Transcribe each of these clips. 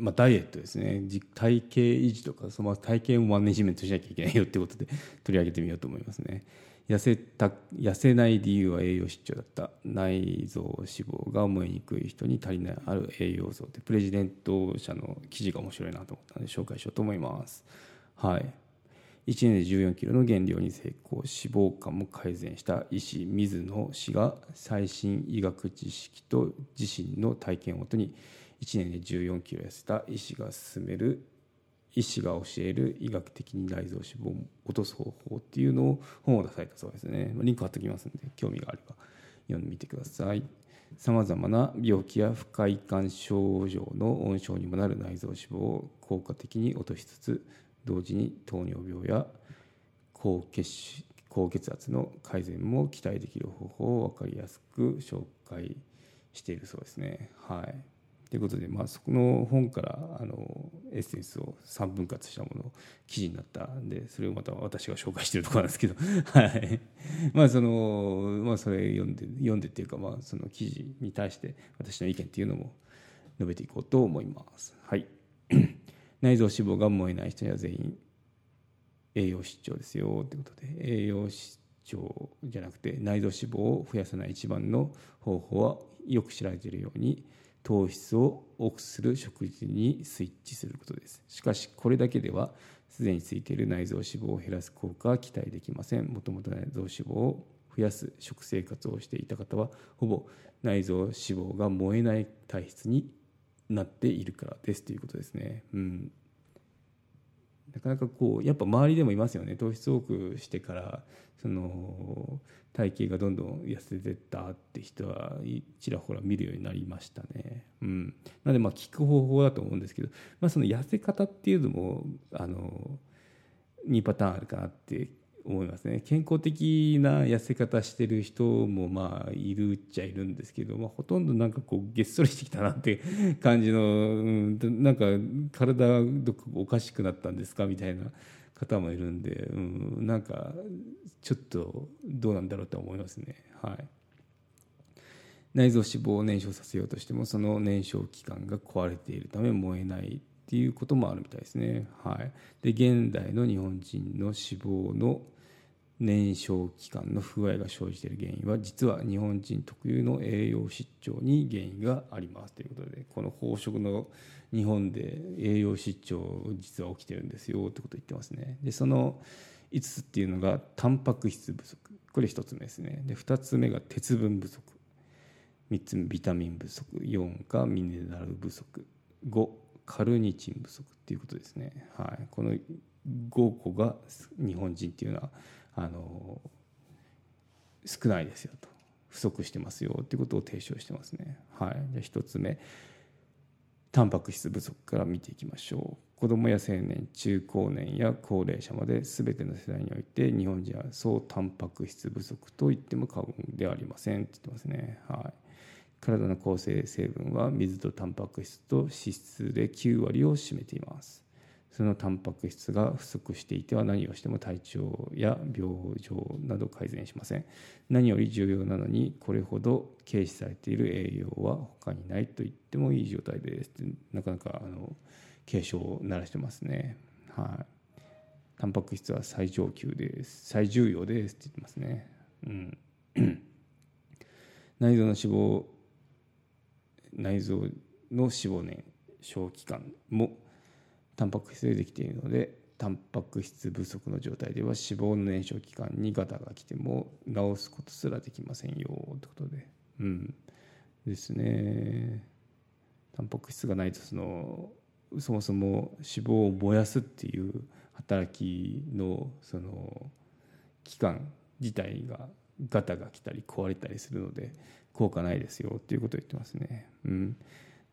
まあ、ダイエットですね。体型維持とかその体型をマネジメントしなきゃいけないよってことで 取り上げてみようと思いますね。痩せた痩せない理由は栄養失調だった。内臓脂肪が燃えにくい人に足りないある栄養素でプレジデント社の記事が面白いなと思ったので紹介しようと思います。はい。1年で14キロの減量に成功。脂肪肝も改善した。医師水野氏が最新医学知識と自身の体験をもとに1年で14キロ痩せた医師が勧める医師が教える医学的に内臓脂肪を落とす方法っていうのを本を出されたそうですね。リンク貼っておきますので興味があれば読んでみてください。さまざまな病気や不快感症状の温床にもなる内臓脂肪を効果的に落としつつ同時に糖尿病や高血高血圧の改善も期待できる方法を分かりやすく紹介しているそうですね。はい。ということで、まあ、そこの本からあのエッセンスを3分割したもの記事になったんでそれをまた私が紹介してるところなんですけど、はいまあそのまあ、それ読んで読んでっていうか、まあ、その記事に対して私の意見っていうのも述べていこうと思います。はい、内臓脂肪が燃えない人には全員栄養失調ですよということで栄養失調じゃなくて内臓脂肪を増やさない一番の方法はよく知られているように糖質を多くする食事にスイッチすることです。しかしこれだけではすでについている内臓脂肪を減らす効果は期待できません。もともと内臓脂肪を増やす食生活をしていた方はほぼ内臓脂肪が燃えない体質になっているからです。ということですね。うん。なかなかこうやっぱ周りでもいますよね。糖質多くしてからその体型がどんどん痩せてったって人はちらほら見るようになりましたね。うん、なのでまあ聞く方法だと思うんですけど、まあ、その痩せ方っていうのもあの2パターンあるかなって思いますね。健康的な痩せ方してる人もまあいるっちゃいるんですけど、まあ、ほとんどなんかこうげっそりしてきたなって感じの、うん、なんか体どこおかしくなったんですか？みたいな方もいるんで、うん、なんかちょっとどうなんだろうと思いますね。はい、内臓脂肪を燃焼させようとしてもその燃焼器官が壊れているため燃えない。っていうこともあるみたいですね。はい、で現代の日本人の脂肪の燃焼期間の不具合が生じている原因は実は日本人特有の栄養失調に原因がありますということでこの飽食の日本で栄養失調実は起きてるんですよってことを言ってますね。でその5つっていうのがタンパク質不足。これ1つ目ですね。で2つ目が鉄分不足。3つ目ビタミン不足。4がミネラル不足。5カルニチン不足っていうことですね。はい。この5個が日本人っていうのはあの少ないですよと。不足してますよっていうことを提唱してますね。はい、じゃあ1つ目。タンパク質不足から見ていきましょう。子どもや青年中高年や高齢者まで全ての世代において日本人は総タンパク質不足と言っても過言ではありませんって言ってますね。はい。体の構成成分は水とタンパク質と脂質で9割を占めています。そのタンパク質が不足していては何をしても体調や病状など改善しません。何より重要なのにこれほど軽視されている栄養は他にないと言ってもいい状態です。なかなかあの警鐘を鳴らしてますね。はい。タンパク質は最上級です。最重要ですって言ってますね。うん。内臓の脂肪内臓の脂肪燃焼期間もタンパク質でできているのでタンパク質不足の状態では脂肪の燃焼期間にガタが来ても治すことすらできませんよってことで。うん。ですね。タンパク質がないとそのそもそも脂肪を燃やすっていう働きのその期間自体がガタが来たり壊れたりするので効果ないですよっていうことを言ってますね。うん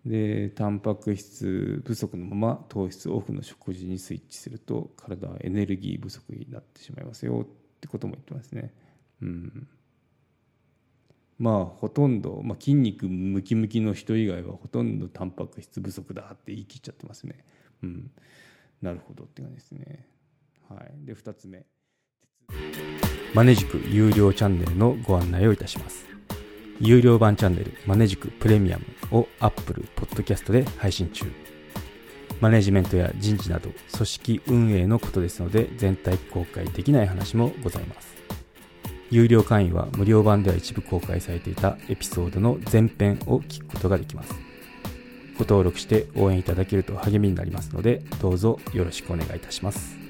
でタンパク質不足のまま糖質オフの食事にスイッチすると体はエネルギー不足になってしまいますよってことも言ってますね。うんまあほとんど、まあ、筋肉ムキムキの人以外はほとんどタンパク質不足だって言い切っちゃってますね。うん、なるほどって感じですね。はい、で2つ目マネジク有料チャンネルのご案内をいたします。有料版チャンネルマネジクプレミアムを Apple Podcast で配信中。マネジメントや人事など組織運営のことですので全体公開できない話もございます。有料会員は無料版では一部公開されていたエピソードの前編を聞くことができます。ご登録して応援いただけると励みになりますので、どうぞよろしくお願いいたします。